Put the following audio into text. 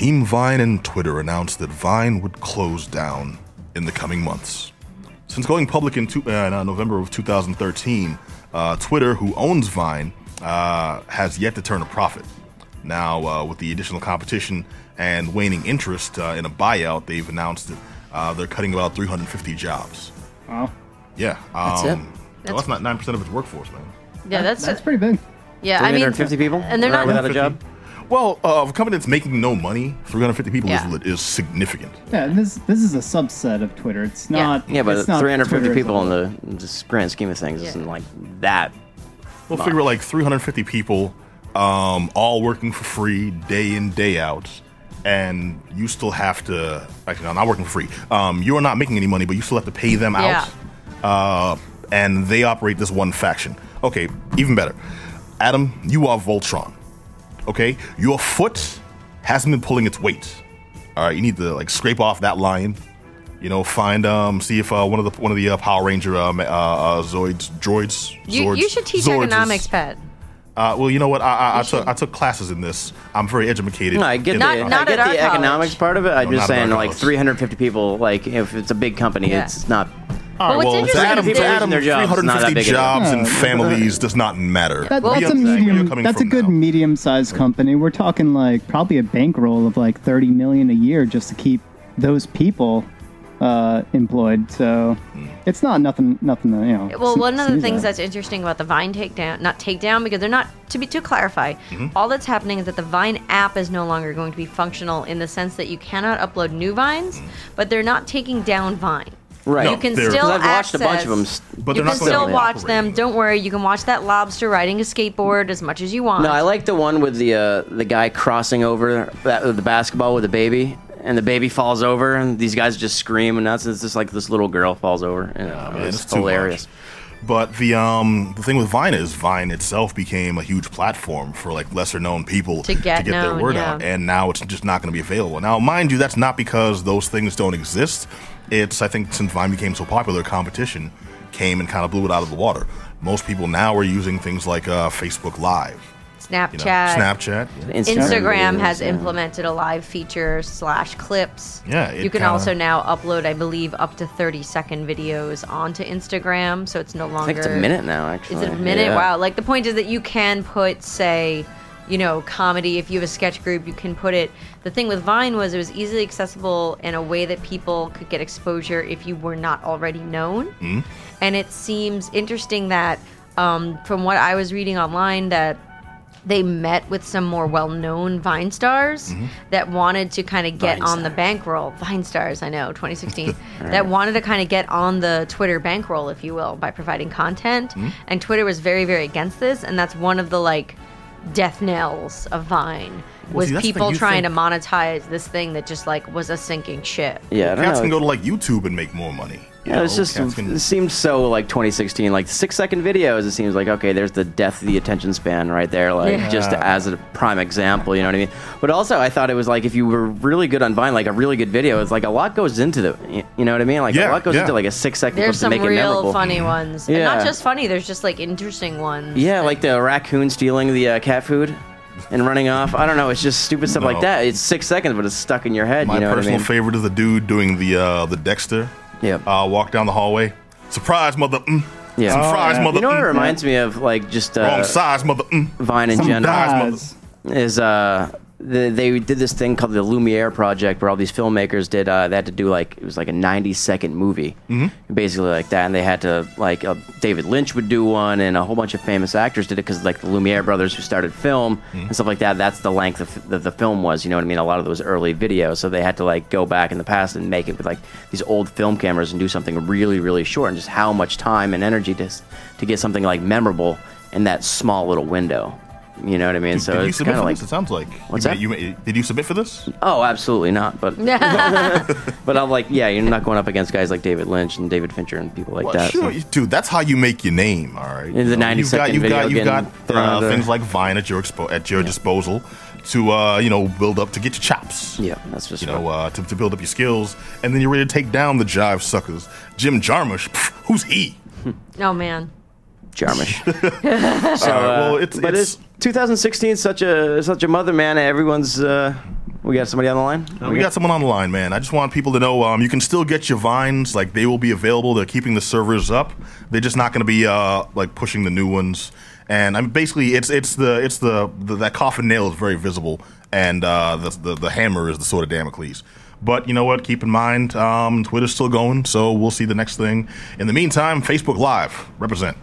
Team Vine and Twitter announced that Vine would close down in the coming months. Since going public in two, uh, November of 2013, uh, Twitter, who owns Vine, uh, has yet to turn a profit. Now, uh, with the additional competition and waning interest uh, in a buyout, they've announced that uh, they're cutting about 350 jobs. Wow. Yeah, That's it? um, well, that's not nine percent of its workforce, man. Yeah, that's, That's pretty big. yeah. I mean, 350 people? and they're Right, not without a job? Well, uh, of a company that's making no money, 350 people Yeah. is, is significant. Yeah, this this is a subset of Twitter. It's not. Yeah, but it's not 350 Twitter as a people in the grand scheme of things Yeah. isn't like that. We'll figure like 350 people, um, all working for free day in day out, and you still have to. Actually, no, not working for free. Um, you are not making any money, but you still have to pay them Yeah. out. Uh, and they operate this one faction. Okay, even better. Adam, you are Voltron. Okay, your foot hasn't been pulling its weight. All right, you need to like scrape off that line. You know, find um, see if uh, one of the one of the uh, Power Ranger um, uh, uh, Zoids droids. you, Zords- you should teach Zords is- economics, Pat. uh, well, you know what? I, I, I took. I took classes in this. I'm very educated. No, I get in the, Not- this. not I get at our the economics college. part of it. I'm No, just saying, like college. 350 people, like if it's a big company, Yeah. it's not. All right, what's well, interesting to Adam, is to Adam, Their job's not that 350 big of a- jobs and families does not matter. That, Well, that's a understand where you're medium. coming That's a from good now. medium-sized company. We're talking like probably a bankroll of like thirty million a year just to keep those people uh, employed. So it's not nothing. Nothing. To, you know. Well, sn- one of the sneeze things at. that's interesting about the Vine takedown, not takedown, because they're not to be to clarify. Mm-hmm. All that's happening is that the Vine app is no longer going to be functional in the sense that you cannot upload new vines, Mm-hmm. but they're not taking down Vine. Right. No, You can they're- still 'Cause I've watched a bunch of access- them. But you they're not can gonna still be watch operating. them. Don't worry, you can watch that lobster riding a skateboard as much as you want. No, I like the one with the uh, the guy crossing over that, the basketball with the baby, and the baby falls over, and these guys just scream, and that's it's just like this little girl falls over. And, uh, Man, it's too hilarious. much. But the um the thing with Vine is Vine itself became a huge platform for like lesser known people To get their known, word yeah. out, and now it's just not going to be available. Now, mind you, that's not because those things don't exist. It's I think since Vine became so popular, competition came and kind of blew it out of the water. Most people now are using things like uh, Facebook Live, you know, Snapchat, Snapchat. Instagram videos, has yeah. implemented a live feature slash clips. Yeah, you can kinda- also now upload, I believe, up to thirty second videos onto Instagram, so it's no longer. I think it's a minute now. Actually, Is it a minute? Yeah. Wow. Like the point is that you can put, say, you know, comedy. If you have a sketch group, you can put it. The thing with Vine was it was easily accessible in a way that people could get exposure if you were not already known. Mm-hmm. And it seems interesting that, um, from what I was reading online, that they met with some more well-known Vine stars Mm-hmm. that wanted to kind of get Vine on the bankroll. Vine stars, I know, 2016. that wanted to kind of get on the Twitter bankroll, if you will, by providing content. Mm-hmm. And Twitter was very, very against this, and that's one of the like death knells of Vine. Was see, people trying think- to monetize this thing that just like was a sinking ship. Yeah, I don't Cats know. can go to like YouTube and make more money. You Yeah, it's know? just Cats can- it seems so like 2016, like six second videos. It seems like okay, there's the death of the attention span right there, like Yeah. just as a prime example. You know what I mean? But also, I thought it was like if you were really good on Vine, like a really good video, it's like a lot goes into the, you know what I mean? Like Yeah, a lot goes yeah. into like a six second clip There's to some make it real memorable. funny ones, and not just funny. There's just like interesting ones. Yeah, that- like the raccoon stealing the uh, cat food. And running off, I don't know. It's just stupid stuff like that. It's six seconds, but it's stuck in your head. My you know what I personal mean? favorite is the dude doing the uh, the Dexter. Yep. Uh, walk down the hallway. Surprise, mother. Mm. Yeah. Some Oh, yeah. mother. You know what it mm. reminds me of? Like just uh, Wrong size, mother. Mm. Vine in Some general. guys. is uh the, they did this thing called the Lumiere project where all these filmmakers did uh, they had to do like it was like a 90 second movie Mm-hmm. basically like that and they had to like uh, David Lynch would do one and a whole bunch of famous actors did it because like the Lumiere brothers who started film Mm-hmm. and stuff like that that's the length of the, the film was you know what I mean a lot of those early videos so they had to like go back in the past and make it with like these old film cameras and do something really really short and just how much time and energy to to get something like memorable in that small little window you know what I mean so did you it's submit kind of for like this? It sounds like. What's you that? You did you submit for this? Oh, absolutely not. But but I'm like, yeah, you're not going up against guys like David Lynch and David Fincher and people like Well, that. sure, so- dude. That's how you make your name. All right. In the You know, 90 you've got, you've got, you've got uh, out things like Vine at your expo- at your disposal to uh, you know build up to get your chops. Yeah, that's just you know uh, to, to build up your skills, and then you're ready to take down the jive suckers. Jim Jarmusch, pff, who's he? oh man. Jarmusch. So, Uh, well, it's but it's, it's 2016 such a such a mother man. Everyone's uh, We got somebody on the line. We got someone on the line, man. I just want people to know um, you can still get your vines. Like they will be available. They're keeping the servers up. They're just not going to be uh, like pushing the new ones. And I mean, basically, it's it's the it's the, the that coffin nail is very visible, and uh, the, the the hammer is the sword of Damocles. But you know what? Keep in mind, um, Twitter's still going, so we'll see the next thing. In the meantime, Facebook Live represent.